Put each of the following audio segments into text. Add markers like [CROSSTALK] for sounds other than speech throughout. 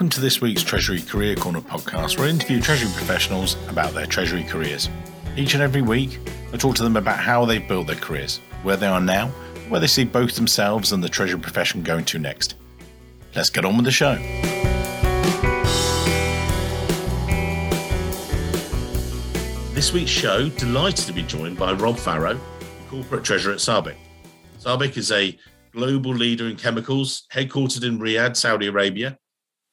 Welcome to this week's Treasury Career Corner podcast, where I interview Treasury professionals about their Treasury careers. Each and every week, I talk to them about how they've built their careers, where they are now, where they see both themselves and the Treasury profession going to next. Let's get on with the show. This week's show, delighted to be joined by Rob Farrow, Corporate Treasurer at SABIC. SABIC is a global leader in chemicals, headquartered in Riyadh, Saudi Arabia.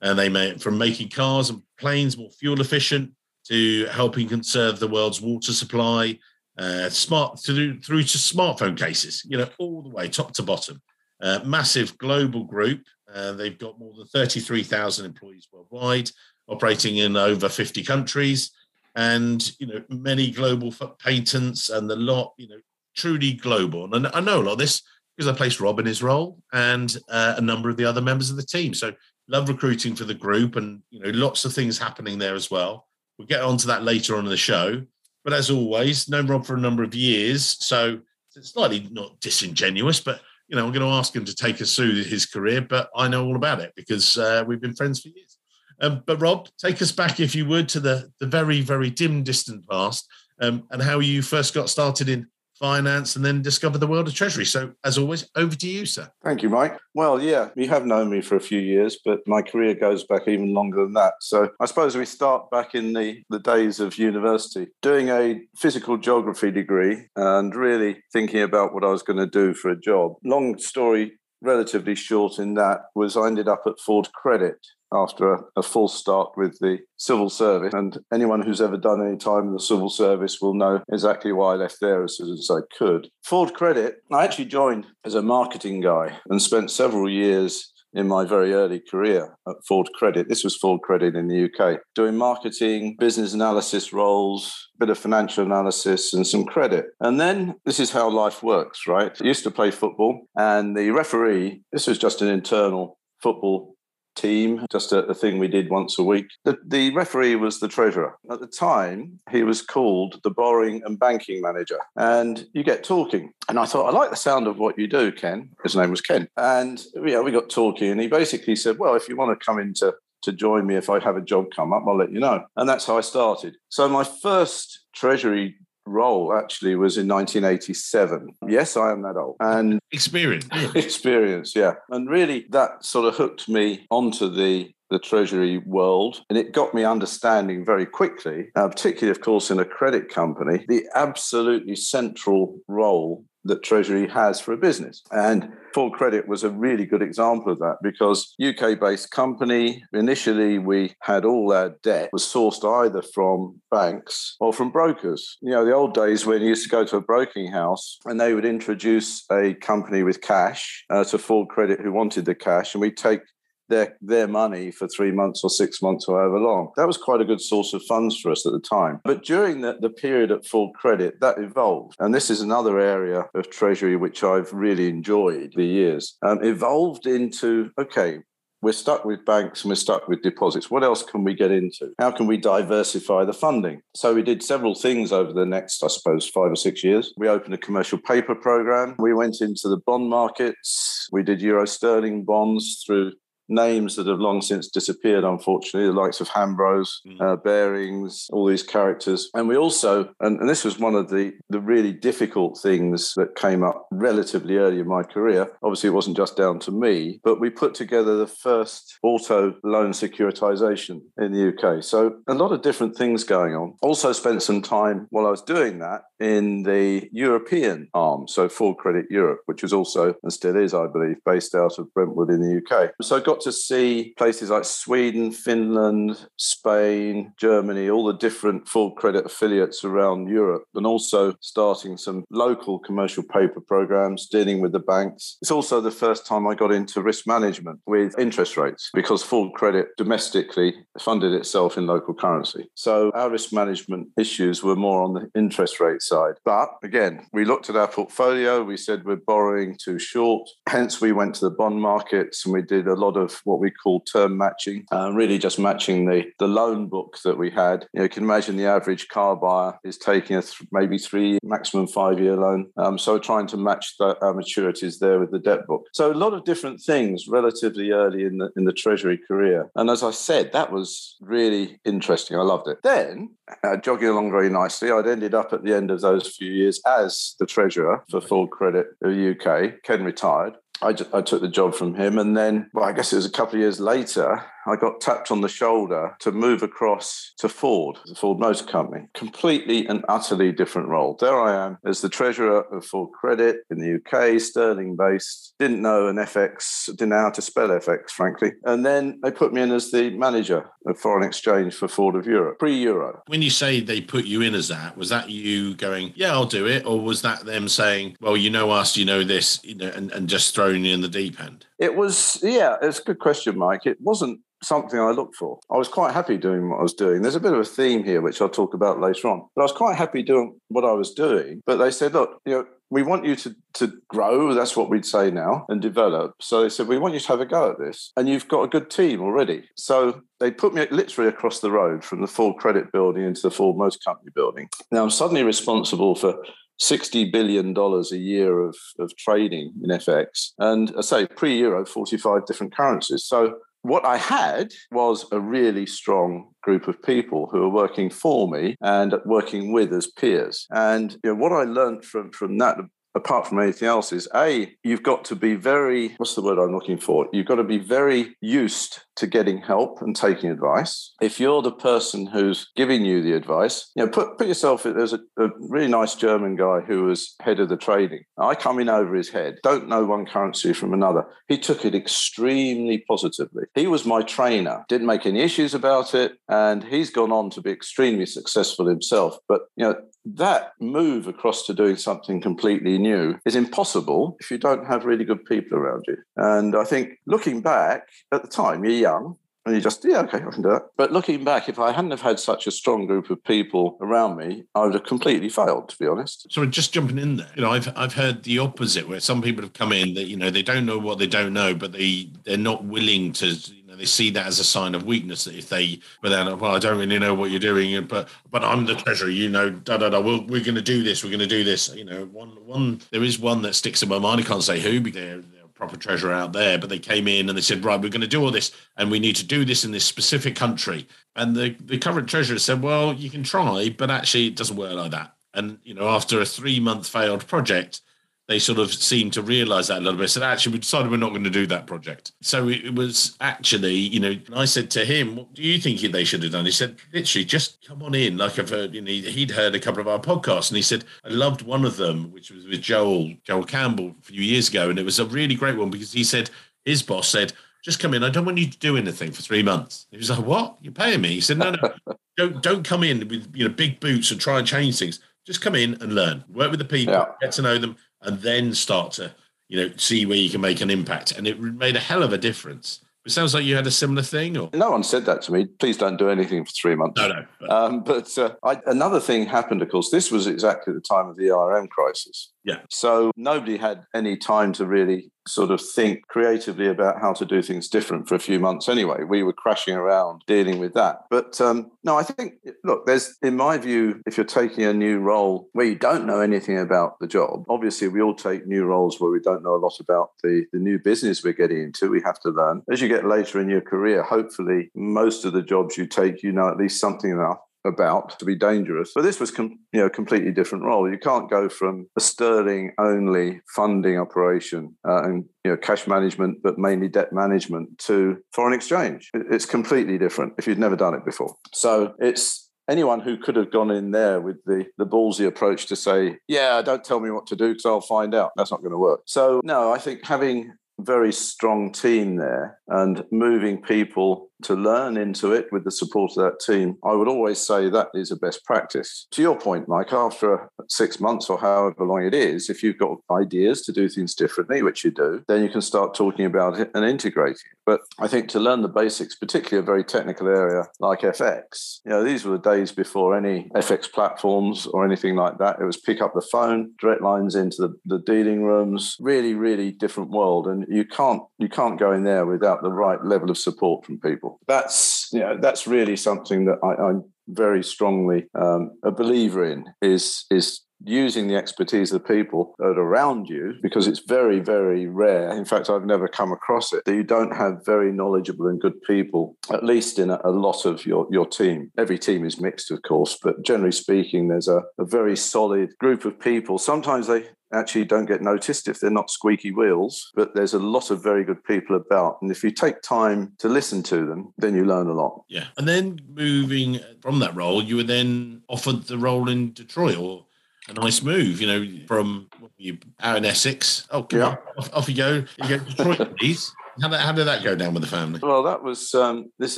And they make from making cars and planes more fuel efficient to helping conserve the world's water supply, uh, smart through, through to smartphone cases, you know, all the way top to bottom. Uh, massive global group. Uh, they've got more than 33,000 employees worldwide, operating in over 50 countries, and you know many global patents and the lot. You know, truly global. And I know a lot of this because I placed Rob in his role and uh, a number of the other members of the team. So love recruiting for the group and you know lots of things happening there as well. We'll get onto that later on in the show. But as always, known Rob for a number of years, so it's slightly not disingenuous, but you know I'm going to ask him to take us through his career. But I know all about it because uh, we've been friends for years. Um, but Rob, take us back, if you would, to the the very very dim distant past um, and how you first got started in finance, and then discover the world of treasury. So, as always, over to you, sir. Thank you, Mike. Well, yeah, you have known me for a few years, but my career goes back even longer than that. So, I suppose we start back in the, the days of university, doing a physical geography degree and really thinking about what I was going to do for a job. Long story relatively short in that was I ended up at Ford Credit after a, a, full start with the civil service. And anyone who's ever done any time in the civil service will know exactly why I left there as soon as I could. Ford Credit, I actually joined as a marketing guy and spent several years in my very early career at Ford Credit. This was Ford Credit in the UK, doing marketing, business analysis roles, a bit of financial analysis, and some credit. And then this is how life works, right? I used to play football, and the referee, this was just an internal football team, just a, a, thing we did once a week. The, the referee was the treasurer. At the time, he was called the borrowing and banking manager. And you get talking. And I thought, I like the sound of what you do, Ken. His name was Ken. And yeah, we got talking. And he basically said, Well, if you want to come into to join me if I have a job come up, I'll let you know. And that's how I started. So my first treasury role actually was in 1987. Yes, I am that old. And experience. [LAUGHS] experience, yeah. And really that sort of hooked me onto the the treasury world and it got me understanding very quickly uh, particularly of course in a credit company the absolutely central role that Treasury has for a business. And Ford Credit was a really good example of that because UK based company, initially we had all our debt was sourced either from banks or from brokers. You know, the old days when you used to go to a broking house and they would introduce a company with cash uh, to Ford Credit who wanted the cash and we'd take their their money for three months or six months or however long. That was quite a good source of funds for us at the time. But during the, the period at Ford Credit, that evolved. And this is another area of treasury which I've really enjoyed the years. Um, evolved into okay, we're stuck with banks and we're stuck with deposits. What else can we get into? How can we diversify the funding? So we did several things over the next, I suppose, five or six years. We opened a commercial paper program. We went into the bond markets. We did euro sterling bonds through names that have long since disappeared, unfortunately, the likes of Hambros, mm. uh, Barings, all these characters. And we also, and, and, this was one of the, the really difficult things that came up relatively early in my career. Obviously, it wasn't just down to me, but we put together the first auto loan securitization in the UK. So a lot of different things going on. Also spent some time while I was doing that in the European arm, so Ford Credit Europe, which was also and still is, I believe, based out of Brentwood in the UK. So I got to see places like Sweden, Finland, Spain, Germany, all the different Ford Credit affiliates around Europe, and also starting some local commercial paper programs dealing with the banks. It's also the first time I got into risk management with interest rates because Ford Credit domestically funded itself in local currency. So our risk management issues were more on the interest rate side. But again, we looked at our portfolio, we said we're borrowing too short. Hence, we went to the bond markets and we did a lot of of what we call term matching, uh, really just matching the, the loan book that we had. You, know, you can imagine the average car buyer is taking a th- maybe three, maximum five year loan. Um, so trying to match the uh, maturities there with the debt book. So a lot of different things relatively early in the in the treasury career. And as I said, that was really interesting. I loved it. Then uh, jogging along very nicely, I'd ended up at the end of those few years as the treasurer for Ford Credit of the UK. Ken retired. I, just, I took the job from him. And then, well, I guess it was a couple of years later, I got tapped on the shoulder to move across to Ford, the Ford Motor Company. Completely and utterly different role. There I am as the treasurer of Ford Credit in the UK, sterling based. Didn't know an FX, didn't know how to spell FX, frankly. And then they put me in as the manager of foreign exchange for Ford of Europe, pre Euro. When you say they put you in as that, was that you going, yeah, I'll do it? Or was that them saying, well, you know us, you know this, you know, and, and just throwing you in the deep end? It was, yeah, it's a good question, Mike. It wasn't something I looked for. I was quite happy doing what I was doing. There's a bit of a theme here, which I'll talk about later on. But I was quite happy doing what I was doing. But they said, look, you know, we want you to, to grow. That's what we'd say now and develop. So they said, we want you to have a go at this. And you've got a good team already. So they put me literally across the road from the Ford Credit building into the Ford Motor Company building. Now I'm suddenly responsible for $60 billion a year of, of trading in FX. And I say pre Euro, 45 different currencies. So what I had was a really strong group of people who are working for me and working with as peers. And you know, what I learned from, from that apart from anything else is a you've got to be very what's the word i'm looking for you've got to be very used to getting help and taking advice. If you're the person who's giving you the advice you know put, put yourself there's a, a really nice german guy who was head of the trading. I come in over his head don't know one currency from another. He took it extremely positively. He was my trainer didn't make any issues about it and he's gone on to be extremely successful himself. But you know that move across to doing something completely new is impossible if you don't have really good people around you. And I think looking back at the time, you're young, and you just, yeah, okay, I can do that. But looking back, if I hadn't have had such a strong group of people around me, I would have completely failed, to be honest. So just jumping in there, you know, I've I've heard the opposite, where some people have come in that you know they don't know what they don't know, but they they're not willing to. You know, they see that as a sign of weakness. That if they, but then, well, I don't really know what you're doing, but but I'm the treasurer, you know, da da da. We're, we're going to do this. We're going to do this. You know, one one. There is one that sticks in my mind. I can't say who, because they're proper treasure out there, but they came in and they said, right, we're going to do all this and we need to do this in this specific country. And the, the current treasurer said, well, you can try, but actually it doesn't work like that. And, you know, after a three month failed project, they sort of seemed to realize that a little bit. So actually, we decided we're not going to do that project. So it was actually, you know, I said to him, what do you think they should have done? He said, literally, just come on in. Like I've heard, you know, he'd heard a couple of our podcasts and he said, I loved one of them, which was with Joel, Joel Campbell a few years ago. And it was a really great one because he said, his boss said, just come in. I don't want you to do anything for three months. He was like, what? You're paying me? He said, no, no, [LAUGHS] don't, don't come in with, you know, big boots and try and change things. Just come in and learn, work with the people, yeah. get to know them and then start to you know see where you can make an impact. And it made a hell of a difference. It sounds like you had a similar thing or? No one said that to me. Please don't do anything for three months. No no but, um, but uh, I, another thing happened of course. This was exactly the time of the ERM crisis yeah so nobody had any time to really sort of think creatively about how to do things different for a few months anyway. We were crashing around dealing with that. But um, no, I think, look, there's, in my view, if you're taking a new role where you don't know anything about the job, obviously we all take new roles where we don't know a lot about the, the new business we're getting into. We have to learn. As you get later in your career, hopefully most of the jobs you take, you know at least something enough about to be dangerous. But this was com- you know a completely different role. You can't go from a sterling only funding operation uh, and you know cash management, but mainly debt management to foreign exchange. It's completely different if you'd never done it before. So it's anyone who could have gone in there with the, the ballsy approach to say, yeah, don't tell me what to do because I'll find out. That's not going to work. So, no, I think having very strong team there and moving people to learn into it with the support of that team, I would always say that is a best practice. To your point, Mike, after six months or however long it is, if you've got ideas to do things differently, which you do, then you can start talking about it and integrating it. But I think to learn the basics, particularly a very technical area like FX, you know, these were the days before any FX platforms or anything like that. It was pick up the phone, direct lines into the, the dealing rooms, really, really different world. And you can't you can't go in there without the right level of support from people. That's you know, that's really something that I, I'm very strongly um, a believer in is is using the expertise of the people that around you because it's very very rare in fact i've never come across it that you don't have very knowledgeable and good people at least in a, a lot of your, your team every team is mixed of course but generally speaking there's a, a very solid group of people sometimes they actually don't get noticed if they're not squeaky wheels. But there's a lot of very good people about. And if you take time to listen to them, then you learn a lot. Yeah. And then moving from that role, you were then offered the role in Detroit or a nice move, you know, from you out in Essex. Oh, yeah. on, off, off, you go. You go Detroit, please. How did, how did that go down with the family? Well, that was um, this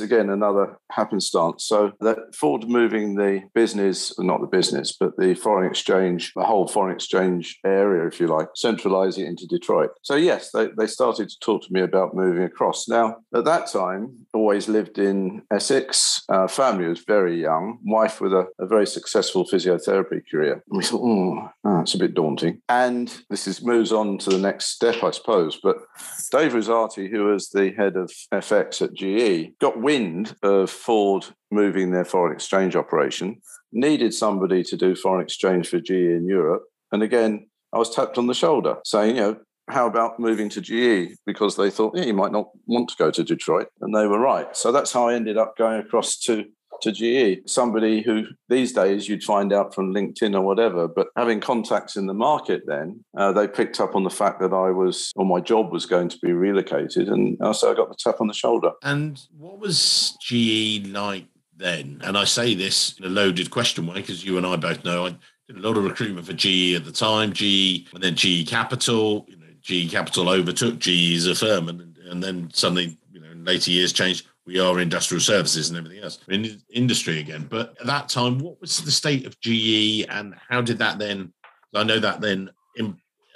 again another happenstance. So that Ford moving the business, not the business, but the foreign exchange, the whole foreign exchange area, if you like, centralize it into Detroit. So yes, they, they started to talk to me about moving across. Now at that time, always lived in Essex. Uh, family was very young. Wife with a, a very successful physiotherapy career. And we thought, oh, oh, it's a bit daunting. And this is moves on to the next step, I suppose. But Dave Rosati who was the head of FX at GE, got wind of Ford moving their foreign exchange operation, needed somebody to do foreign exchange for GE in Europe. And again, I was tapped on the shoulder saying, you know, how about moving to GE? Because they thought, yeah, you might not want to go to Detroit. And they were right. So that's how I ended up going across to to GE, somebody who these days you'd find out from LinkedIn or whatever. But having contacts in the market, then uh, they picked up on the fact that I was, or my job was going to be relocated, and so I got the tap on the shoulder. And what was GE like then? And I say this in a loaded question way because you and I both know I did a lot of recruitment for GE at the time, GE, and then GE Capital. You know, GE Capital overtook GE as a firm, and and then suddenly, you know, in later years changed we are industrial services and everything else in industry again. But at that time, what was the state of GE and how did that then? I know that then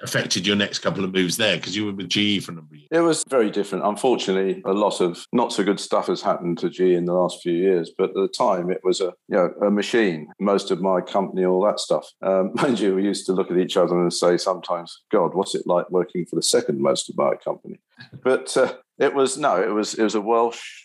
affected your next couple of moves there because you were with GE for a number of years. It was very different. Unfortunately, a lot of not so good stuff has happened to GE in the last few years, but at the time it was a you know a machine. Most of my company, all that stuff. Um, [LAUGHS] mind you, we used to look at each other and say sometimes, "God, what's it like working for the second most of my company?" But uh, it was no, it was it was a Welch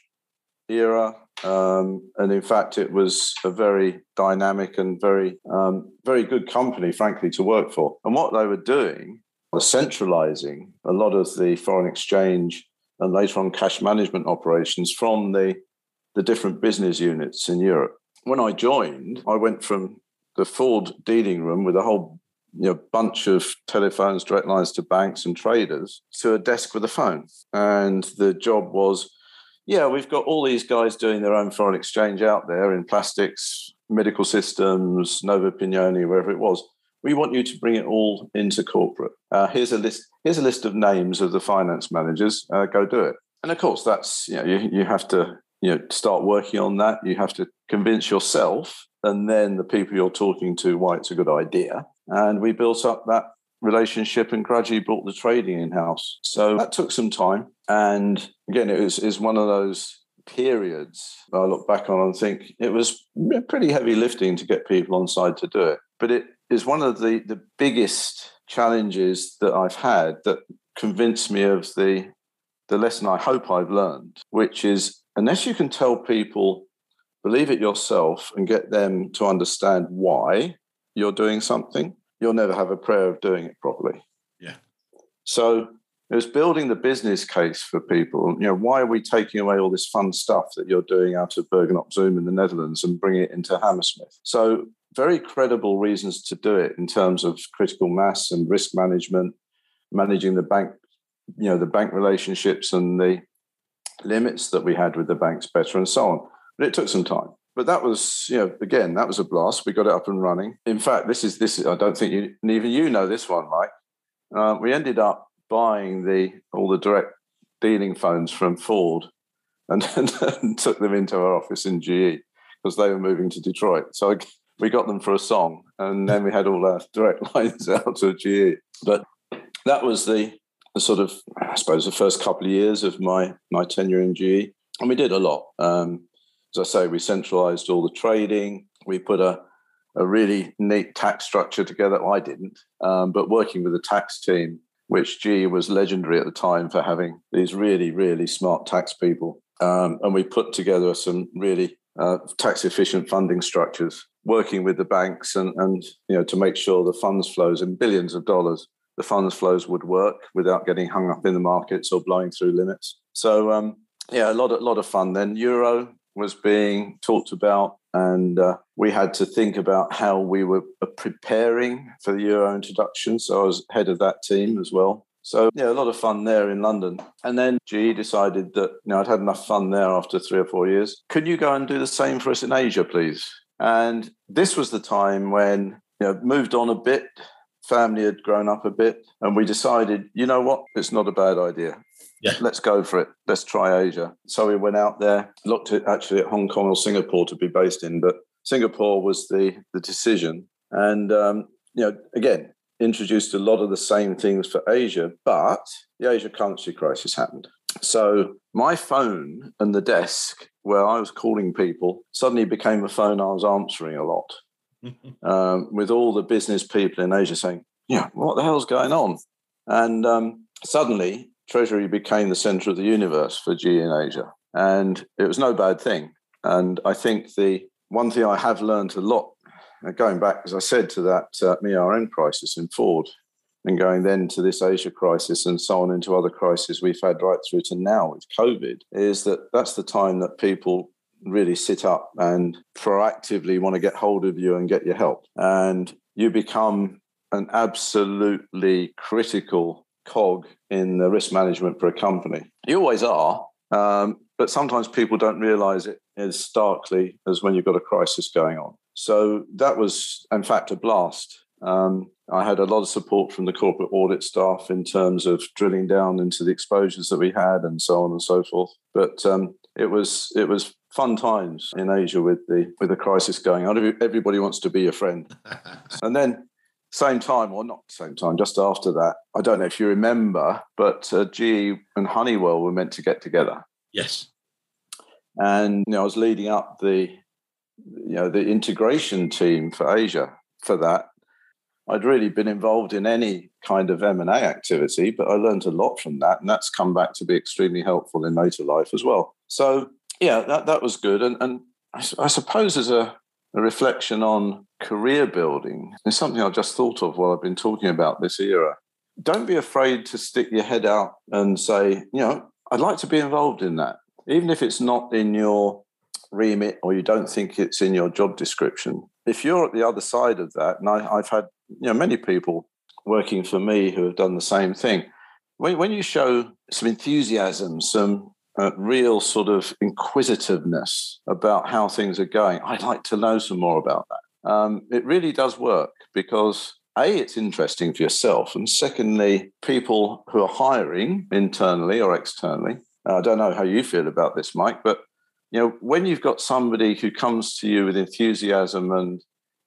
era. Um, and in fact, it was a very dynamic and very, um, very good company, frankly, to work for. And what they were doing was centralizing a lot of the foreign exchange and later on cash management operations from the, the different business units in Europe. When I joined, I went from the Ford dealing room with a whole you know, bunch of telephones, direct lines to banks and traders, to a desk with a phone. And the job was yeah, we've got all these guys doing their own foreign exchange out there in plastics, medical systems, Nuovo Pignone, wherever it was. We want you to bring it all into corporate. Uh, here's a list. Here's a list of names of the finance managers. Uh, go do it. And of course, that's you know you, you have to you know start working on that. You have to convince yourself, and then the people you're talking to why it's a good idea. And we built up that relationship and gradually brought the trading in house. So that took some time. And again, it was is one of those periods I look back on and think it was pretty heavy lifting to get people on side to do it. But it is one of the, the biggest challenges that I've had that convinced me of the the lesson I hope I've learned, which is unless you can tell people, believe it yourself and get them to understand why you're doing something, you'll never have a prayer of doing it properly. Yeah. So it was building the business case for people. You know, why are we taking away all this fun stuff that you're doing out of Bergen op Zoom in the Netherlands and bringing it into Hammersmith? So very credible reasons to do it in terms of critical mass and risk management, managing the bank, you know, the bank relationships and the limits that we had with the banks better and so on. But it took some time but that was, you know, again, that was a blast. We got it up and running. In fact, this is this. I don't think you, even you know this one, Mike. Uh, we ended up buying the all the direct dealing phones from Ford and, [LAUGHS] and took them into our office in GE because they were moving to Detroit. So I, we got them for a song, and then we had all our [LAUGHS] direct lines out to GE. But that was the, the sort of, I suppose, the first couple of years of my my tenure in GE, and we did a lot. Um, as I say, we centralised all the trading. We put a a really neat tax structure together. I didn't, um, but working with the tax team, which G was legendary at the time for having these really, really smart tax people. Um, and we put together some really uh, tax efficient funding structures, working with the banks and, and you know to make sure the funds flows in billions of dollars, the funds flows would work without getting hung up in the markets or blowing through limits. So um, yeah, a lot of lot of fun. Then Euro was being talked about, and uh, we had to think about how we were uh, preparing for the Euro introduction. So I was head of that team as well. So yeah, a lot of fun there in London. And then GE decided that you know I'd had enough fun there after three or four years. Could you go and do the same for us in Asia, please? And this was the time when you know moved on a bit. Family had grown up a bit, and we decided, you know what, it's not a bad idea. Yeah. Let's go for it. Let's try Asia. So we went out there, looked at actually at Hong Kong or Singapore to be based in, but Singapore was the the decision. And um, you know, again, introduced a lot of the same things for Asia, but the Asia currency crisis happened. So my phone and the desk where I was calling people suddenly became a phone I was answering a lot. [LAUGHS] um, with all the business people in Asia saying, "Yeah, what the hell's going on?" And um, suddenly Treasury became the center of the universe for GE in Asia. And it was no bad thing. And I think the one thing I have learned a lot, going back, as I said, to that uh, ERM crisis in Ford, and going then to this Asia crisis and so on into other crises we've had right through to now with COVID, is that that's the time that people really sit up and proactively want to get hold of you and get your help. And you become an absolutely critical cog in the risk management for a company. You always are, um, but sometimes people don't realize it as starkly as when you've got a crisis going on. So that was, in fact, a blast. Um, I had a lot of support from the corporate audit staff in terms of drilling down into the exposures that we had and so on and so forth. But um, it was it was fun times in Asia with the with the crisis going on. Everybody wants to be a friend, [LAUGHS] and then same time, or not same time, just after that. I don't know if you remember, but uh, GE and Honeywell were meant to get together. Yes. And you know, I was leading up the you know the integration team for Asia for that. I'd really been involved in any kind of M and A activity, but I learned a lot from that, and that's come back to be extremely helpful in later life as well. So yeah, that that was good, and and I, I suppose as a a reflection on career building is something I've just thought of while I've been talking about this era. Don't be afraid to stick your head out and say, you know, I'd like to be involved in that, even if it's not in your remit or you don't think it's in your job description. If you're at the other side of that, and I, have had you know many people working for me who have done the same thing. When, when you show some enthusiasm, some uh, real sort of inquisitiveness about how things are going. I'd like to know some more about that. Um, it really does work because a it's interesting for yourself, and secondly, people who are hiring internally or externally. I don't know how you feel about this, Mike, but you know when you've got somebody who comes to you with enthusiasm and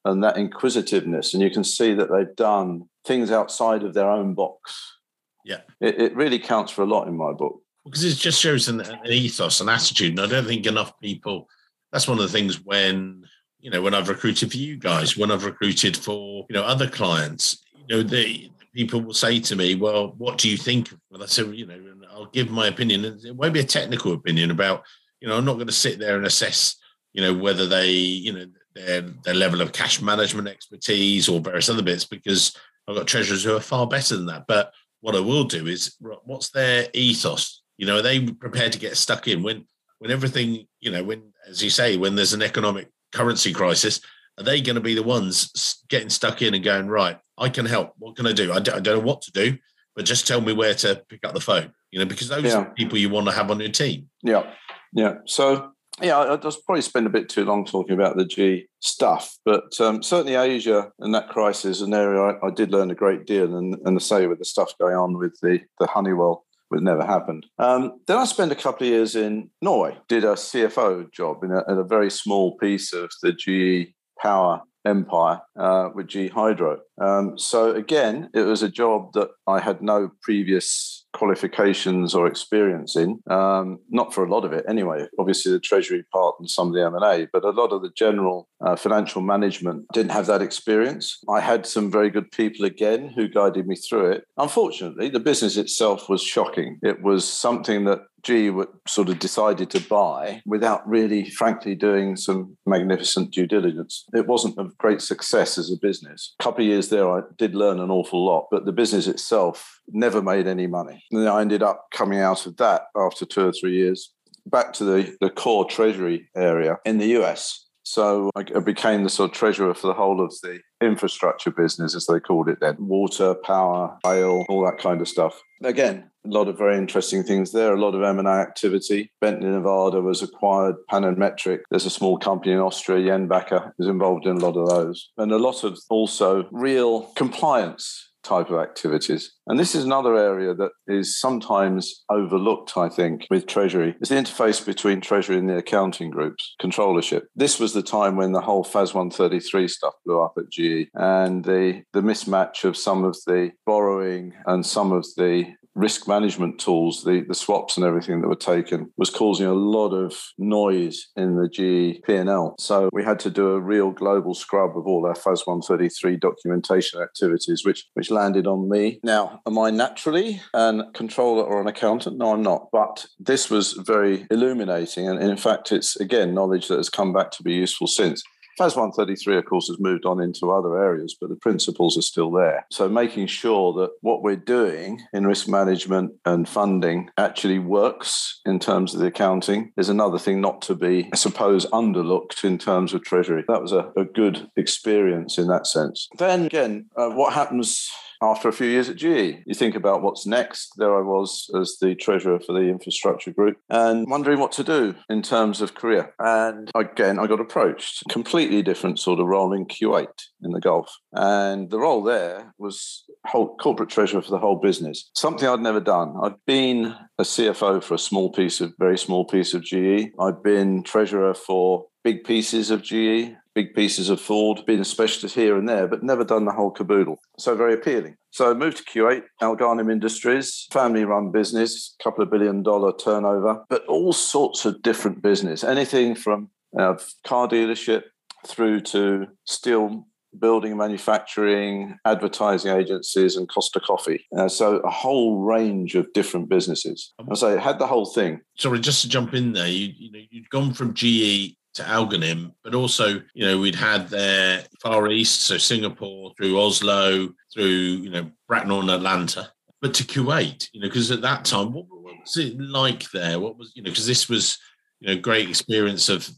and that inquisitiveness, and you can see that they've done things outside of their own box. Yeah, it, it really counts for a lot in my book because it just shows an, an ethos, an attitude. And I don't think enough people. That's one of the things when you know when I've recruited for you guys, when I've recruited for you know other clients, you know the people will say to me, "Well, what do you think?" Well, I say, you know, I'll give my opinion. It won't be a technical opinion about you know. I'm not going to sit there and assess you know whether they you know their their level of cash management expertise or various other bits because I've got treasurers who are far better than that. But what I will do is what's their ethos you know, are they prepared to get stuck in when when everything, you know, when as you say, when there's an economic currency crisis, are they going to be the ones getting stuck in and going right? I can help. What can I do? I d- I don't know what to do, but just tell me where to pick up the phone. You know, because those yeah. are people you want to have on your team. Yeah, yeah. So yeah, I just probably spend a bit too long talking about the G stuff, but um, certainly Asia and that crisis is an area I, I, did learn a great deal, and and the say with the stuff going on with the the Honeywell it never happened. Um, then I spent a couple of years in Norway, did a CFO job in a, in a very small piece of the GE power empire uh, with G Hydro. Um, so again, it was a job that I had no previous qualifications or experience in. Um, not for a lot of it, anyway. Obviously, the treasury part and some of the M and A, but a lot of the general uh, financial management didn't have that experience. I had some very good people again who guided me through it. Unfortunately, the business itself was shocking. It was something that G sort of decided to buy without really, frankly, doing some magnificent due diligence. It wasn't a great success as a business. A couple of years there, I did learn an awful lot, but the business itself never made any money. And I ended up coming out of that after two or three years back to the, the core treasury area in the US. So I became the sort of treasurer for the whole of the infrastructure business, as they called it then water, power, rail, all that kind of stuff. Again, a lot of very interesting things there, a lot of M&A activity. Bentley Nevada was acquired, Panametric. There's a small company in Austria, Jenbacher, is involved in a lot of those. And a lot of also real compliance type of activities. And this is another area that is sometimes overlooked, I think, with Treasury. It's the interface between Treasury and the accounting groups, controllership. This was the time when the whole FAS 133 stuff blew up at GE and the, the mismatch of some of the borrowing and some of the risk management tools, the, the swaps and everything that were taken, was causing a lot of noise in the GE P&L. So we had to do a real global scrub of all our FAS 133 documentation activities, which, which landed on me. Now, am I naturally a controller or an accountant? No, I'm not. But this was very illuminating. And in fact, it's, again, knowledge that has come back to be useful since. FAS 133, of course, has moved on into other areas, but the principles are still there. So making sure that what we're doing in risk management and funding actually works in terms of the accounting is another thing not to be, I suppose, underlooked in terms of Treasury. That was a, a good experience in that sense. Then again, uh, what happens after a few years at GE. You think about what's next. There I was as the treasurer for the infrastructure group and wondering what to do in terms of career. And again, I got approached. Completely different sort of role in Kuwait in the Gulf. And the role there was whole corporate treasurer for the whole business. Something I'd never done. I'd been a CFO for a small piece of very small piece of GE. I'd been treasurer for big pieces of GE big pieces of Ford, been a specialist here and there, but never done the whole caboodle. So very appealing. So I moved to Kuwait, Al Ghanim Industries, family run business, couple of billion dollar turnover, but all sorts of different business, anything from uh, car dealership through to steel building, manufacturing, advertising agencies, and Costa Coffee. Uh, so a whole range of different businesses. I say, it had the whole thing. Sorry, just to jump in there, you, you know, you'd gone from GE to Al Ghanim, but also, you know, we'd had their Far East, so Singapore through Oslo, through, you know, Bracknell and Atlanta, but to Kuwait, you know, because at that time, what, what, was it like there? What was, you know, because this was, you know, great experience of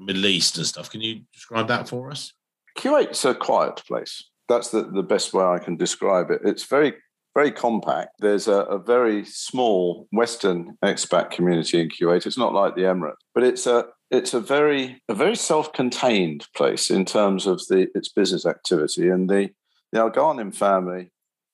the Middle East and stuff. Can you describe that for us? Kuwait's a quiet place. That's the, the best way I can describe it. It's very very compact. There's a, a, very small Western expat community in Kuwait. It's not like the Emirates, but it's a it's a very a very self-contained place in terms of the its business activity. And the the Al Ghanim family,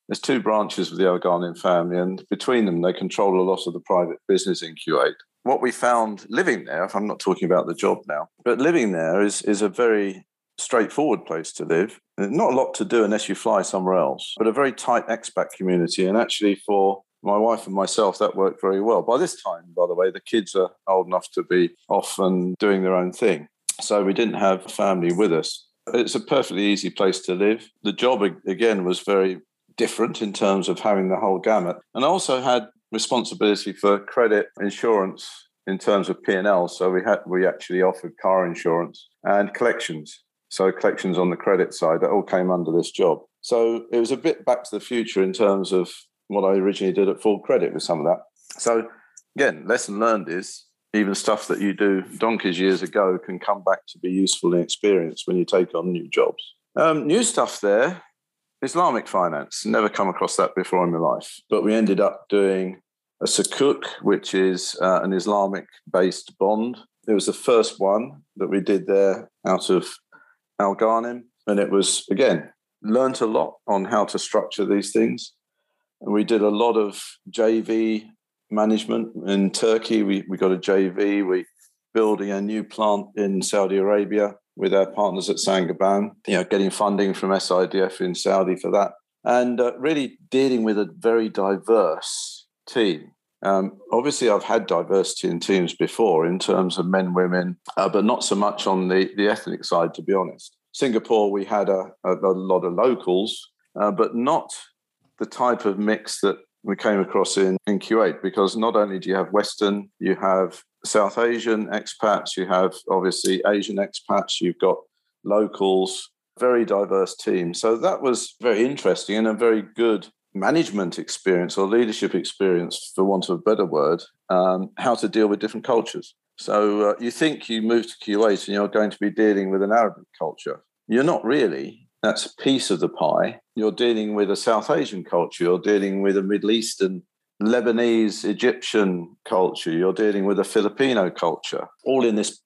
there's two branches of the Al Ghanim family, and between them they control a lot of the private business in Kuwait. What we found living there, if I'm not talking about the job now, but living there is is a very straightforward place to live. Not a lot to do unless you fly somewhere else, but a very tight expat community. And actually, for my wife and myself, that worked very well. By this time, by the way, the kids are old enough to be off and doing their own thing. So we didn't have family with us. It's a perfectly easy place to live. The job, again, was very different in terms of having the whole gamut. And I also had responsibility for credit insurance in terms of P&L. So we had we actually offered car insurance and collections. So collections on the credit side, that all came under this job. So it was a bit back to the future in terms of what I originally did at Ford credit with some of that. So again, lesson learned is even stuff that you do donkeys years ago can come back to be useful in experience when you take on new jobs. Um, new stuff there, Islamic finance. Never come across that before in my life, but we ended up doing a sukuk, which is uh, an Islamic based bond. It was the first one that we did there out of Al Ghanim. And it was, again, learnt a lot on how to structure these things. And we did a lot of JV management in Turkey. We, we got a JV. We building a new plant in Saudi Arabia with our partners at Saint-Gobain, you know, getting funding from SIDF in Saudi for that. And uh, really dealing with a very diverse team. Um, obviously, I've had diversity in teams before in terms of men, women, uh, but not so much on the, the ethnic side, to be honest. Singapore, we had a, a, a lot of locals, uh, but not the type of mix that we came across in, in Kuwait, because not only do you have Western, you have South Asian expats, you have obviously Asian expats, you've got locals, very diverse team. So that was very interesting and a very good management experience or leadership experience, for want of a better word, um, how to deal with different cultures. So uh, you think you move to Kuwait and you're going to be dealing with an Arabic culture. You're not really. That's a piece of the pie. You're dealing with a South Asian culture. You're dealing with a Middle Eastern, Lebanese, Egyptian culture. You're dealing with a Filipino culture, all in this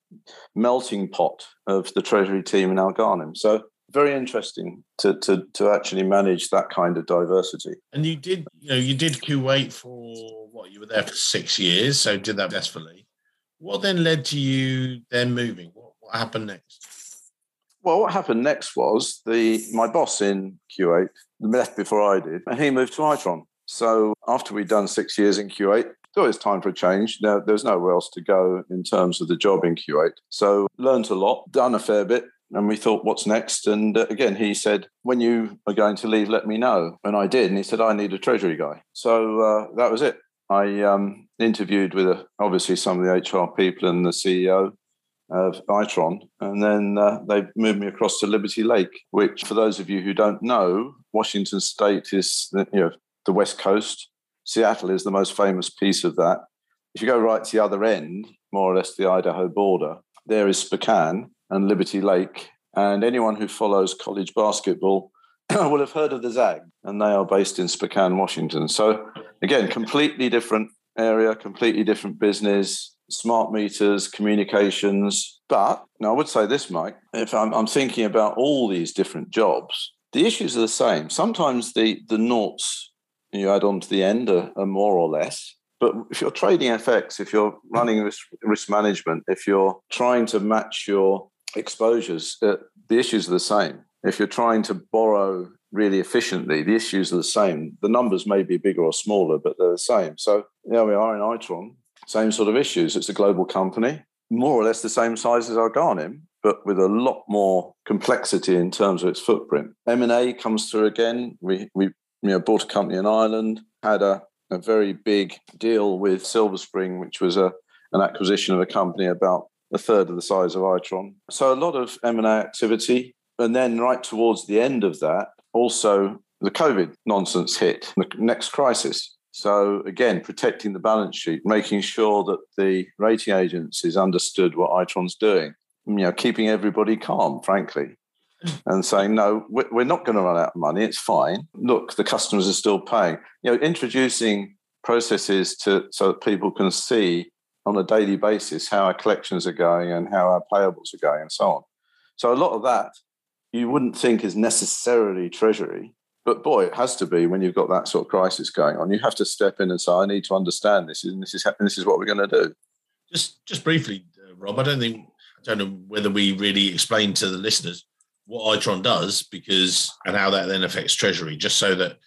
melting pot of the Treasury team in Al. So very interesting to, to to actually manage that kind of diversity. And you did, you know, you did Kuwait for what? You were there for six years, so did that successfully. What then led to you then moving? What, what happened next? Well, what happened next was the my boss in Kuwait left before I did, and he moved to Itron. So after we'd done six years in Kuwait, thought it was time for a change. Now, there's nowhere else to go in terms of the job in Kuwait. So learned a lot, done a fair bit, and we thought, what's next? And uh, again, he said, when you are going to leave, let me know. And I did. And he said, I need a treasury guy. So uh, that was it. I um, interviewed with uh, obviously some of the HR people and the CEO of Itron. And then uh, they moved me across to Liberty Lake, which, for those of you who don't know, Washington State is you know, the West Coast. Seattle is the most famous piece of that. If you go right to the other end, more or less the Idaho border, there is Spokane, and Liberty Lake. And anyone who follows college basketball [CLEARS THROAT] will have heard of the Zag, and they are based in Spokane, Washington. So, again, completely different area, completely different business, smart meters, communications. But now I would say this, Mike, if I'm, I'm thinking about all these different jobs, the issues are the same. Sometimes the, the noughts you add on to the end are, are more or less. But if you're trading FX, if you're running risk, risk management, if you're trying to match your exposures, uh, the issues are the same. If you're trying to borrow really efficiently, the issues are the same. The numbers may be bigger or smaller, but they're the same. So yeah, we are in Itron, same sort of issues. It's a global company, more or less the same size as Al Ghanim, but with a lot more complexity in terms of its footprint. M&A comes through again. We, we you know, bought a company in Ireland, had a, a very big deal with Silver Spring, which was a, an acquisition of a company about a third of the size of Itron. So a lot of M&A activity. And then right towards the end of that, also the COVID nonsense hit, the next crisis. So again, protecting the balance sheet, making sure that the rating agencies understood what Itron's doing, you know, keeping everybody calm, frankly, and saying, no, we're not going to run out of money. It's fine. Look, the customers are still paying. You know, introducing processes to so that people can see on a daily basis how our collections are going and how our payables are going and so on. So a lot of that you wouldn't think is necessarily treasury, but boy, it has to be when you've got that sort of crisis going on. You have to step in and say, "I need to understand this, and this is this is what we're going to do." Just just briefly, uh, Rob. I don't think I don't know whether we really explained to the listeners what Itron does because and how that then affects treasury, just so that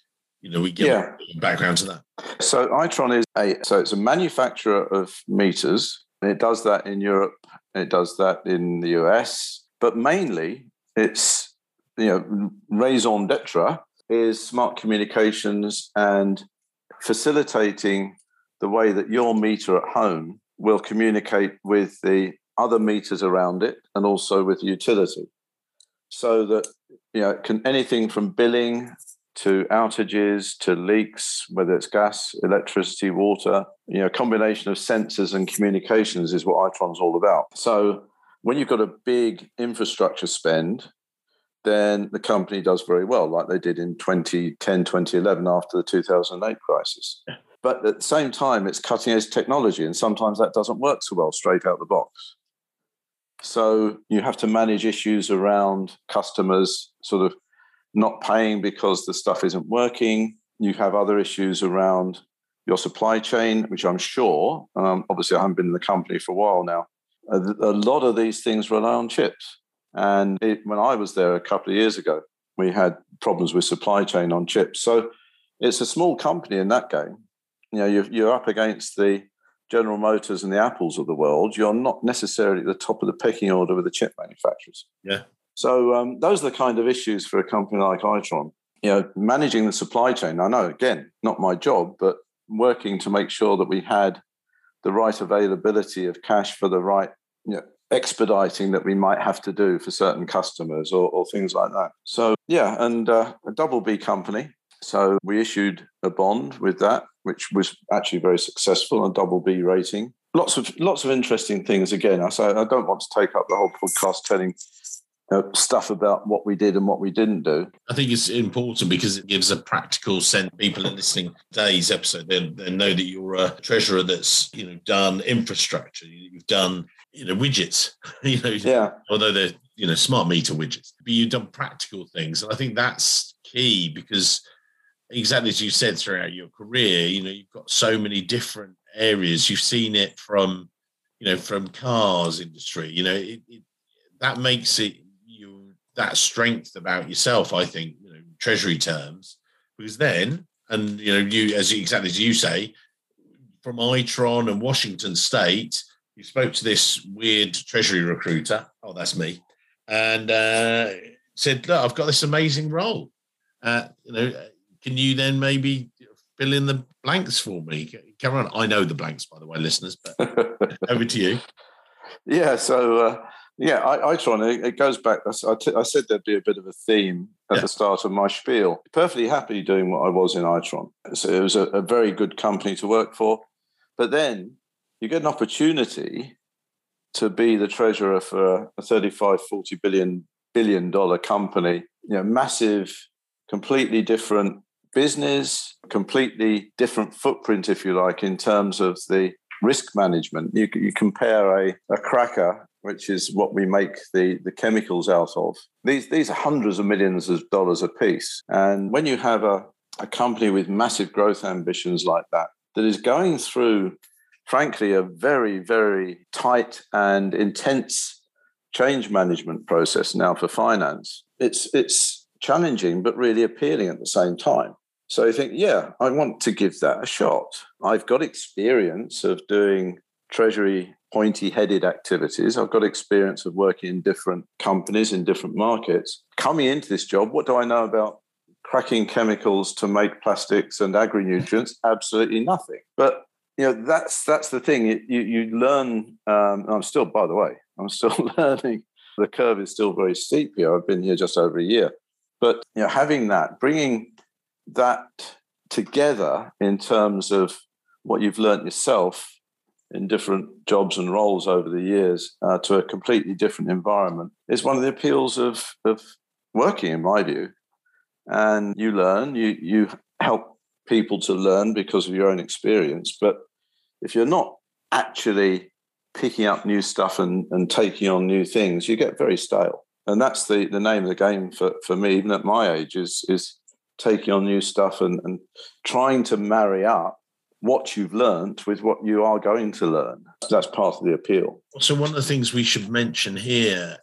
you know we get yeah. background to that. So Itron is a so it's a manufacturer of meters. It does that in Europe. It does that in the US, but mainly it's you know raison d'être is smart communications and facilitating the way that your meter at home will communicate with the other meters around it and also with utility so that you know can anything from billing to outages to leaks, whether it's gas, electricity, water, you know, combination of sensors and communications is what Itron's all about. So when you've got a big infrastructure spend, then the company does very well, like they did in 2010, 2011 after the 2008 crisis. But at the same time, it's cutting edge technology, and sometimes that doesn't work so well straight out the box. So you have to manage issues around customers sort of not paying because the stuff isn't working. You have other issues around your supply chain, which I'm sure, um, obviously I haven't been in the company for a while now, a, a lot of these things rely on chips. And it, when I was there a couple of years ago, we had problems with supply chain on chips. So it's a small company in that game. You know, you're, you're up against the General Motors and the Apples of the world. You're not necessarily at the top of the pecking order with the chip manufacturers. Yeah. So um, those are the kind of issues for a company like Itron. You know, managing the supply chain. I know, again, not my job, but working to make sure that we had the right availability of cash for the right you know, expediting that we might have to do for certain customers or, or things like that. So, yeah, and uh, a double B company. So we issued a bond with that, which was actually very successful, a double B rating. Lots of lots of interesting things. Again, I say I don't want to take up the whole podcast telling uh, stuff about what we did and what we didn't do. I think it's important because it gives a practical sense. People are listening today's episode, they, they know that you're a treasurer that's you know done infrastructure, you've done you know widgets, [LAUGHS] you know, yeah. Although they're you know smart meter widgets, but you've done practical things, and I think that's key because exactly as you said throughout your career, you know, you've got so many different areas. You've seen it from you know from cars industry, you know, it, it, that makes it you that strength about yourself, I think, you know, treasury terms, because then, and you know, you as exactly as you say, from Itron and Washington State, you spoke to this weird treasury recruiter. Oh, that's me, and uh, said, "Look, I've got this amazing role. Uh, you know, can you then maybe fill in the blanks for me? Come on, I know the blanks, by the way, listeners, but [LAUGHS] over to you." Yeah, so. Uh yeah, I, Itron, it goes back. I, t- I said there'd be a bit of a theme at yeah. the start of my spiel. Perfectly happy doing what I was in Itron. So it was a, a very good company to work for. But then you get an opportunity to be the treasurer for a 35, 40 billion billion dollar company, you know, massive, completely different business, completely different footprint, if you like, in terms of the risk management. You, you compare a, a cracker which is what we make the, the chemicals out of. These, these are hundreds of millions of dollars a piece. And when you have a, a company with massive growth ambitions like that, that is going through, frankly, a very, very tight and intense change management process now for finance, it's, it's challenging, but really appealing at the same time. So you think, yeah, I want to give that a shot. I've got experience of doing treasury pointy headed activities. I've got experience of working in different companies in different markets. Coming into this job, what do I know about cracking chemicals to make plastics and agri-nutrients? Absolutely nothing. But you know that's that's the thing. You you learn. Um, I'm still, by the way, I'm still [LAUGHS] learning. The curve is still very steep here. I've been here just over a year, but you know, having that, bringing that together in terms of what you've learned yourself in different jobs and roles over the years uh, to a completely different environment is one of the appeals of, of working, in my view. And you learn, you, you help people to learn because of your own experience. But if you're not actually picking up new stuff and, and taking on new things, you get very stale. And that's the, the name of the game for, for me, even at my age, is, is taking on new stuff and, and trying to marry up what you've learned with what you are going to learn. That's part of the appeal. So one of the things we should mention here,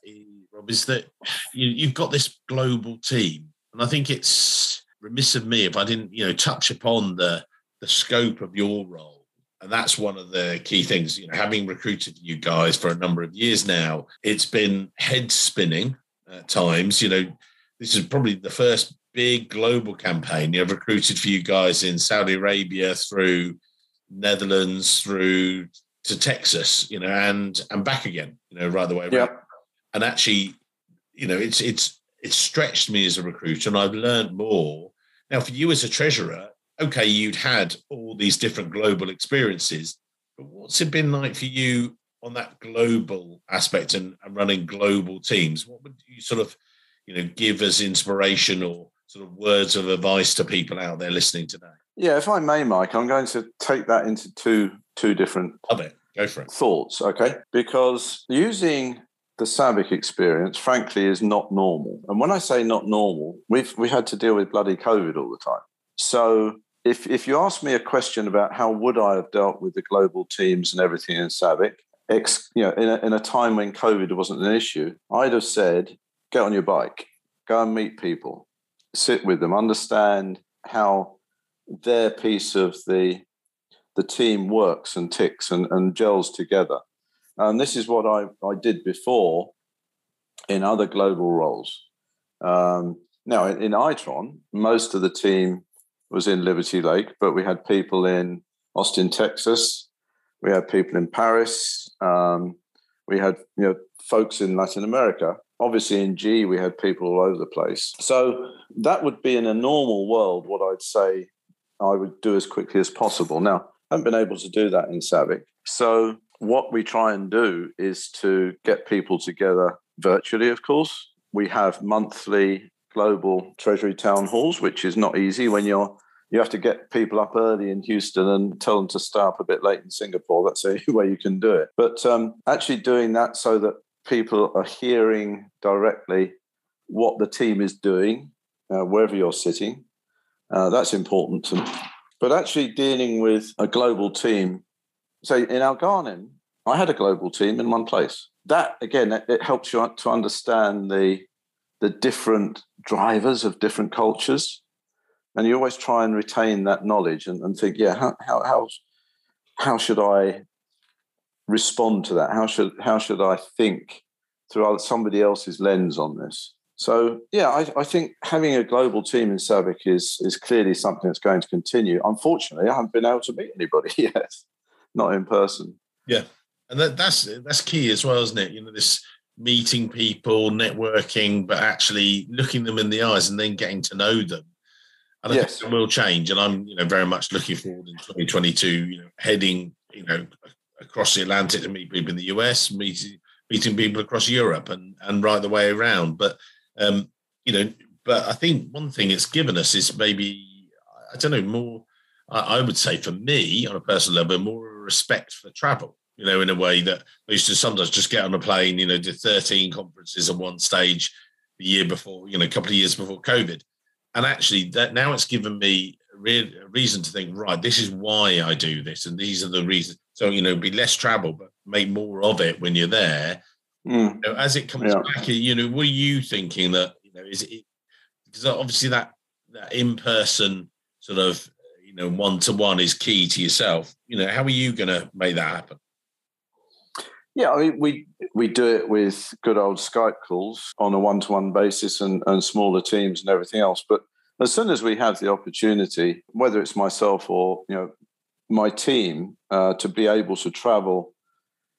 Rob, is that you, have got this global team, and I think it's remiss of me if I didn't, you know, touch upon the the scope of your role. And that's one of the key things. You know, having recruited you guys for a number of years now, it's been head spinning at times. You know, this is probably the first big global campaign. You've recruited for you guys in Saudi Arabia through Netherlands through to Texas, you know, and and back again, you know, right the way around. Yeah. And actually, you know, it's it's it's stretched me as a recruiter, and I've learned more. Now, for you as a treasurer, okay, you'd had all these different global experiences, but what's it been like for you on that global aspect and, and running global teams? What would you sort of, you know, give as inspiration or sort of words of advice to people out there listening today? Yeah, if I may, Mike, I'm going to take that into two two different Love it. Go for it. thoughts, okay? Because using the SABIC experience, frankly, is not normal. And when I say not normal, we've we had to deal with bloody COVID all the time. So if if you ask me a question about how would I have dealt with the global teams and everything in SABIC, ex, you know, in a, in a time when COVID wasn't an issue, I'd have said, get on your bike, go and meet people, sit with them, understand how their piece of the the team works and ticks and, and gels together. And this is what I, I did before in other global roles. Um, now, in, in Itron, most of the team was in Liberty Lake, but we had people in Austin, Texas. We had people in Paris. Um, we had you know folks in Latin America. Obviously, in GE, we had people all over the place. So that would be in a normal world what I'd say I would do as quickly as possible. Now, I haven't been able to do that in SABIC. So what we try and do is to get people together virtually, of course. We have monthly global treasury town halls, which is not easy when you're you have to get people up early in Houston and tell them to stay up a bit late in Singapore. That's the only [LAUGHS] way you can do it. But um, actually doing that so that people are hearing directly what the team is doing, uh, wherever you're sitting, uh, that's important. To, but actually dealing with a global team, So in Al Ghanim, I had a global team in one place. That again, it, it helps you to understand the the different drivers of different cultures and you always try and retain that knowledge and, and think, yeah, how, how, how, how should I respond to that? How should, how should I think through somebody else's lens on this? So yeah, I, I, think having a global team in SABIC is is clearly something that's going to continue. Unfortunately, I haven't been able to meet anybody [LAUGHS] yet, not in person. Yeah, and that, that's that's key as well, isn't it? You know, this meeting people, networking, but actually looking them in the eyes and then getting to know them and I yes. think it will change. And I'm, you know, very much looking forward in 2022, you know, heading, you know, across the Atlantic to meet people in the US, meeting meeting people across Europe and and right the way around. But um, you know, but I think one thing it's given us is maybe I don't know more. I, I would say for me on a personal level, more respect for travel. You know, in a way that I used to sometimes just get on a plane. You know, did 13 conferences on one stage the year before. You know, a couple of years before COVID and actually that now it's given me reason to think right this is why i do this and these are the reasons so you know be less travel but make more of it when you're there mm. you know, as it comes yeah. back you know what are you thinking that you know is it because obviously that that in-person sort of you know one-to-one is key to yourself you know how are you going to make that happen yeah, I mean, we we do it with good old Skype calls on a one to one basis and, and smaller teams and everything else. But as soon as we have the opportunity, whether it's myself or you know my team, uh, to be able to travel,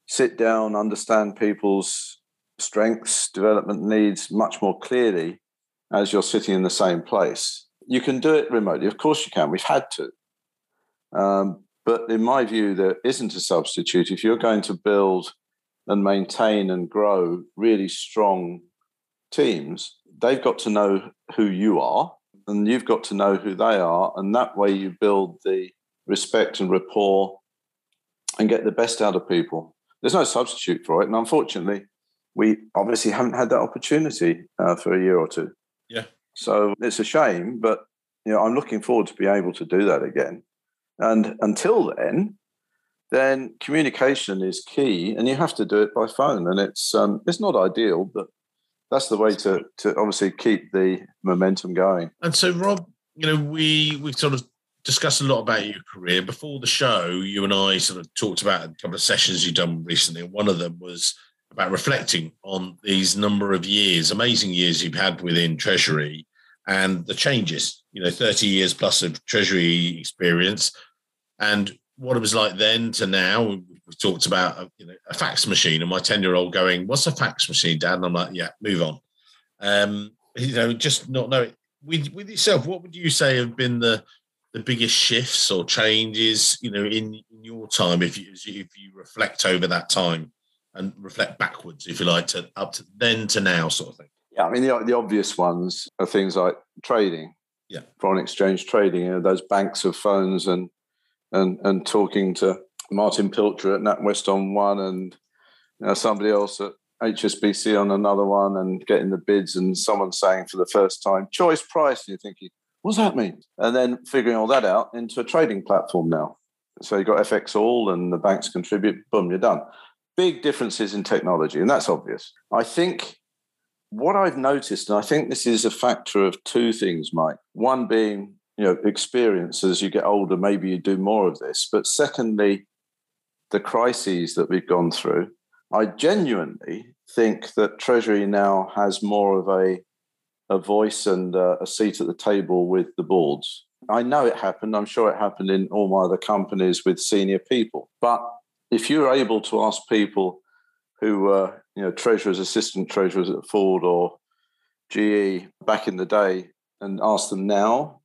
sit down, understand people's strengths, development needs much more clearly as you're sitting in the same place. You can do it remotely. Of course, you can. We've had to. Um, but in my view, there isn't a substitute. If you're going to build and maintain and grow really strong teams, they've got to know who you are and you've got to know who they are. And that way you build the respect and rapport and get the best out of people. There's no substitute for it. And unfortunately, we obviously haven't had that opportunity uh, for a year or two. Yeah. So it's a shame, but you know, I'm looking forward to be able to do that again. And until then, then communication is key, and you have to do it by phone. And it's um, it's not ideal, but that's the way to to obviously keep the momentum going. And so, Rob, you know, we we've sort of discussed a lot about your career before the show. You and I sort of talked about a couple of sessions you've done recently. One of them was about reflecting on these number of years, amazing years you've had within Treasury, and the changes. You know, thirty years plus of Treasury experience, and what it was like then to now. We, talked about a, you know, a fax machine, and my ten-year-old going, "What's a fax machine, Dad?" And I'm like, "Yeah, move on." Um, you know, just not knowing. With with yourself, what would you say have been the the biggest shifts or changes, you know, in, in your time, if you if you reflect over that time and reflect backwards, if you like, to up to then to now, sort of thing. Yeah, I mean the the obvious ones are things like trading, yeah, foreign exchange trading. You know, those banks of phones and and and talking to Martin Pilcher at NatWest on one and you know, somebody else at HSBC on another one and getting the bids and someone saying for the first time choice price and you're thinking What's that mean? And then figuring all that out into a trading platform now. So you've got FXall and the banks contribute, boom, you're done. Big differences in technology, and that's obvious. I think what I've noticed, and I think this is a factor of two things, Mike. One being, you know, experience as you get older, maybe you do more of this. But secondly, the crises that we've gone through. I genuinely think that Treasury now has more of a a voice and uh, a seat at the table with the boards. I know it happened. I'm sure it happened in all my other companies with senior people. But if you're able to ask people who were, you know, treasurers, assistant treasurers at Ford or GE back in the day, and ask them now,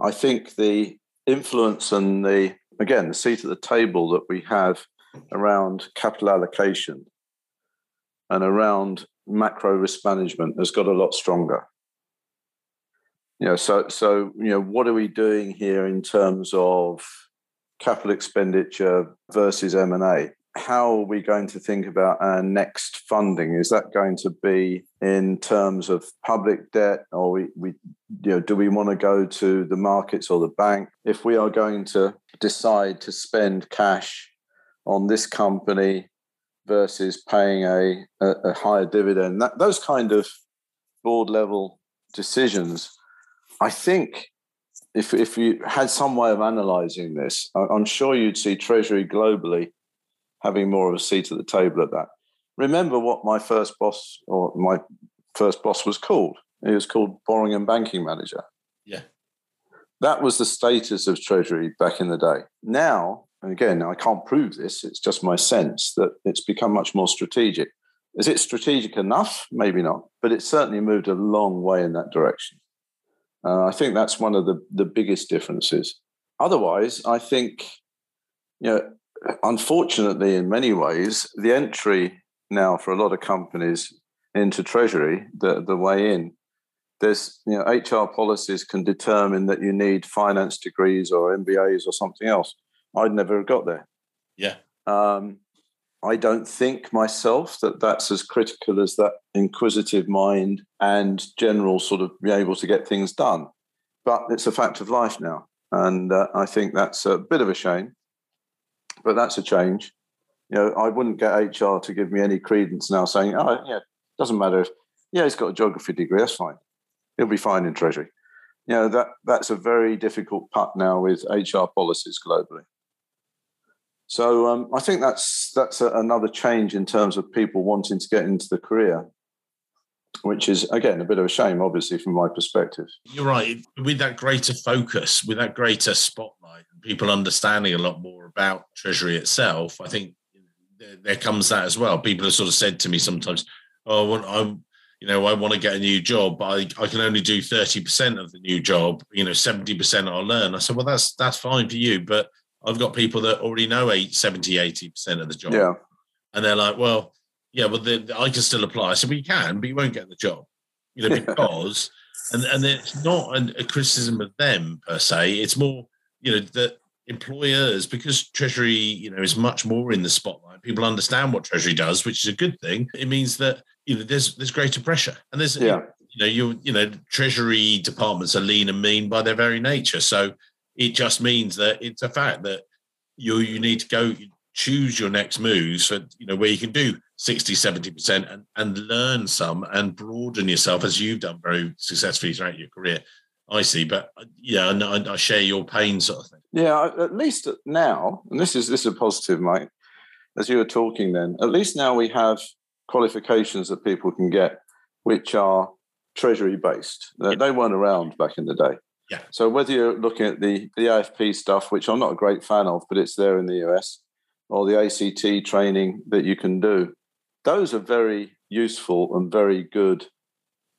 I think the influence and the again the seat at the table that we have around capital allocation and around macro risk management has got a lot stronger. You know, so so you know, what are we doing here in terms of capital expenditure versus M and A? How are we going to think about our next funding? Is that going to be in terms of public debt, or we, we you know, do we want to go to the markets or the bank? If we are going to decide to spend cash on this company versus paying a, a, a higher dividend. That, those kind of board level decisions, I think if, if you had some way of analyzing this, I'm sure you'd see Treasury globally having more of a seat at the table at that. Remember what my first boss or my first boss was called? He was called borrowing and banking manager. Yeah. That was the status of Treasury back in the day. Now and again, I can't prove this, it's just my sense that it's become much more strategic. Is it strategic enough? Maybe not, but it's certainly moved a long way in that direction. Uh, I think that's one of the, the biggest differences. Otherwise, I think, you know, unfortunately, in many ways, the entry now for a lot of companies into Treasury, the, the way in, there's you know HR policies can determine that you need finance degrees or MBAs or something else. I'd never have got there. Yeah. Um, I don't think myself that that's as critical as that inquisitive mind and general sort of be able to get things done. But it's a fact of life now. And uh, I think that's a bit of a shame, but that's a change. You know, I wouldn't get HR to give me any credence now saying, oh, yeah, doesn't matter if, yeah, he's got a geography degree, that's fine. He'll be fine in Treasury. You know, that, that's a very difficult putt now with HR policies globally. So um, I think that's that's a, another change in terms of people wanting to get into the career, which is again a bit of a shame, obviously from my perspective. You're right. With that greater focus, with that greater spotlight, people understanding a lot more about Treasury itself, I think there, there comes that as well. People have sort of said to me sometimes, "Oh, I'm." You know, I want to get a new job, but I, I can only do 30% of the new job. You know, 70% I'll learn. I said, well, that's that's fine for you, but I've got people that already know eight, 70, 80% of the job. Yeah. And they're like, well, yeah, well, the, I can still apply. So we can, but you won't get the job, you know, [LAUGHS] because, and, and it's not a, a criticism of them per se. It's more, you know, that employers, because Treasury, you know, is much more in the spotlight, people understand what Treasury does, which is a good thing. It means that, you know, there's, there's greater pressure and there's, yeah. you know, you, you know, Treasury departments are lean and mean by their very nature. So, it just means that it's a fact that you you need to go choose your next moves for you know where you can do 60 70% and, and learn some and broaden yourself as you've done very successfully throughout your career. I see but yeah I, I share your pain sort of thing. Yeah at least now and this is this is a positive mike as you were talking then at least now we have qualifications that people can get which are treasury based yeah. they weren't around back in the day yeah. So whether you're looking at the the AFP stuff, which I'm not a great fan of, but it's there in the US, or the ACT training that you can do, those are very useful and very good,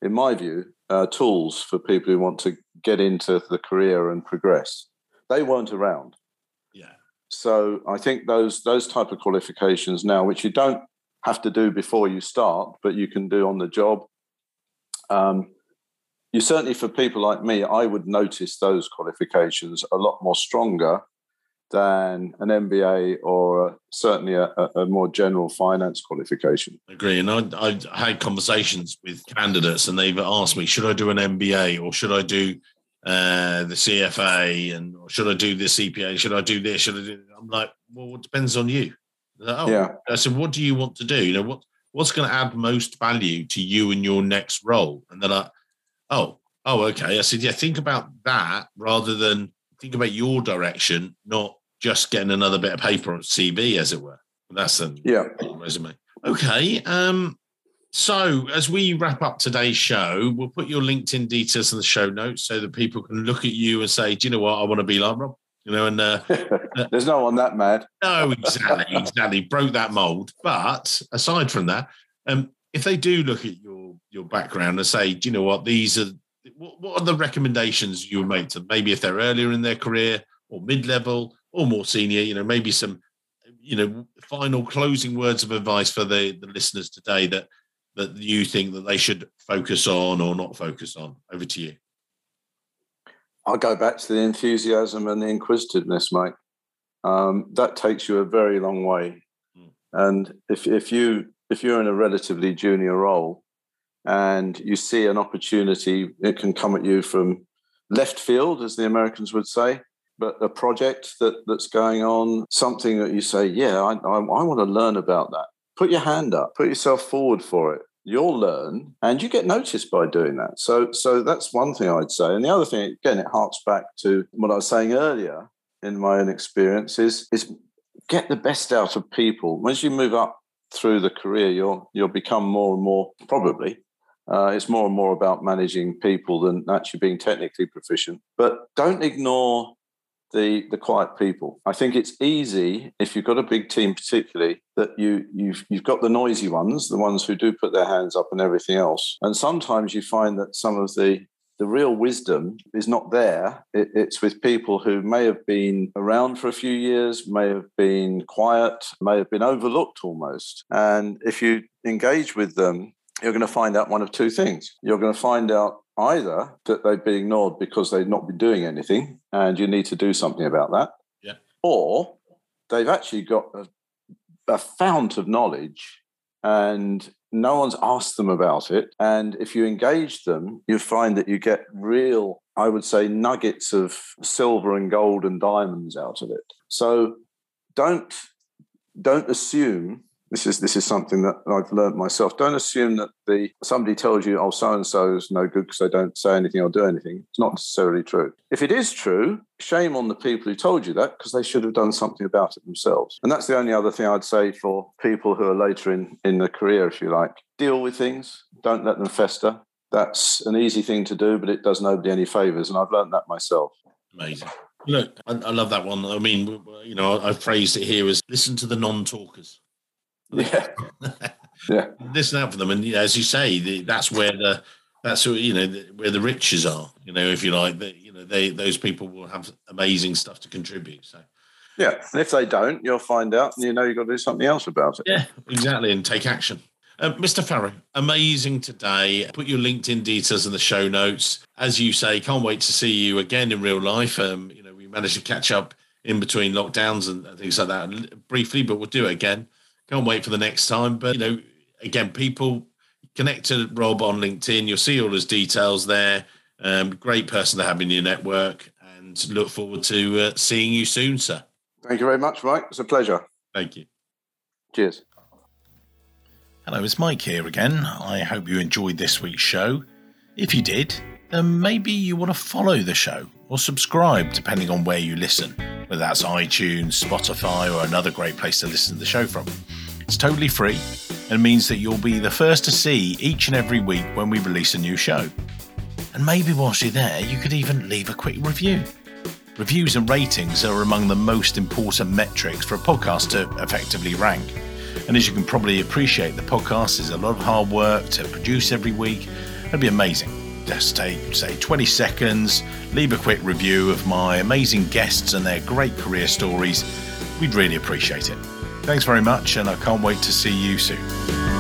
in my view, uh, tools for people who want to get into the career and progress. They weren't around. Yeah. So I think those those type of qualifications now, which you don't have to do before you start, but you can do on the job. Um, you certainly for people like me, I would notice those qualifications a lot more stronger than an MBA or a, certainly a, a, more general finance qualification. I agree. And I, I've had conversations with candidates and they've asked me, should I do an MBA or should I do uh, the CFA and or should I do the CPA? Should I do this? Should I do? I'm like, well, it depends on you. Like, oh, yeah. I said, what do you want to do? You know, what what's going to add most value to you in your next role? And they're like, oh, oh, okay. I said, yeah, think about that rather than think about your direction, not just getting another bit of paper on CV, as it were. That's the yeah resume. Okay. Um, so as we wrap up today's show, we'll put your LinkedIn details in the show notes so that people can look at you and say, "Do you know what? I want to be like Rob." You know, and uh, [LAUGHS] there's no one that mad. No, exactly, exactly. Broke that mold. But aside from that, um, if they do look at your your background and say, "Do you know what? These are what, what are the recommendations you would make to them? Maybe if they're earlier in their career or mid level or more senior, you know, maybe some, you know, final closing words of advice for the, the listeners today that that you think that they should focus on or not focus on. Over to you. I'll go back to the enthusiasm and the inquisitiveness, mate. Um, that takes you a very long way. Mm. And if if you if you're in a relatively junior role, and you see an opportunity, it can come at you from left field, as the Americans would say, but a project that, that's going on, something that you say, yeah, I, I, I want to learn about that. Put your hand up, put yourself forward for it. You'll learn, and you get noticed by doing that. So, so that's one thing I'd say. And the other thing, again, it harks back to what I was saying earlier in my own experience is, is get the best out of people. Once you move up through the career, you'll you'll become more and more probably uh, it's more and more about managing people than actually being technically proficient. But don't ignore the the quiet people. I think it's easy if you've got a big team, particularly that you you've you've got the noisy ones, the ones who do put their hands up and everything else. And sometimes you find that some of the the real wisdom is not there. It, it's with people who may have been around for a few years, may have been quiet, may have been overlooked almost. And if you engage with them you're going to find out one of two things. You're going to find out either that they've been ignored because they've not been doing anything and you need to do something about that. Yeah. Or they've actually got a, a fount of knowledge and no one's asked them about it. And if you engage them, you find that you get real, I would say, nuggets of silver and gold and diamonds out of it. So don't don't assume this is this is something that I've learned myself. Don't assume that the somebody tells you, "Oh, so and so is no good because they don't say anything or do anything." It's not necessarily true. If it is true, shame on the people who told you that because they should have done something about it themselves. And that's the only other thing I'd say for people who are later in in the career, if you like. Deal with things. Don't let them fester. That's an easy thing to do, but it does nobody any favors. And I've learned that myself. Amazing. Look, I, I love that one. I mean, you know, I've phrased it here as listen to the non-talkers. Yeah. [LAUGHS] yeah. Listen out for them. And as you say, that's where the, that's where, you know where the riches are. You know, if you like, that you know they those people will have amazing stuff to contribute. So, yeah, and if they don't, you'll find out, and you know you've got to do something else about it. Yeah, exactly, and take action. Um, Mr. Farrow, amazing today. Put your LinkedIn details in the show notes. As you say, can't wait to see you again in real life. Um, you know, we managed to catch up in between lockdowns and things like that briefly, but we'll do it again. Can't wait for the next time. But you know, again, people connect to Rob on LinkedIn. You'll see all his details there. Um, great person to have in your network, and look forward to uh, seeing you soon, sir. Thank you very much, Mike. It's a pleasure. Thank you. Cheers. Hello, it's Mike here again. I hope you enjoyed this week's show. If you did, then maybe you want to follow the show or subscribe, depending on where you listen, whether that's iTunes, Spotify, or another great place to listen to the show from. It's totally free and means that you'll be the first to see each and every week when we release a new show. And maybe whilst you're there, you could even leave a quick review. Reviews and ratings are among the most important metrics for a podcast to effectively rank. And as you can probably appreciate, the podcast is a lot of hard work to produce every week. It'd be amazing. Just take, say, 20 seconds, leave a quick review of my amazing guests and their great career stories. We'd really appreciate it. Thanks very much, and I can't wait to see you soon.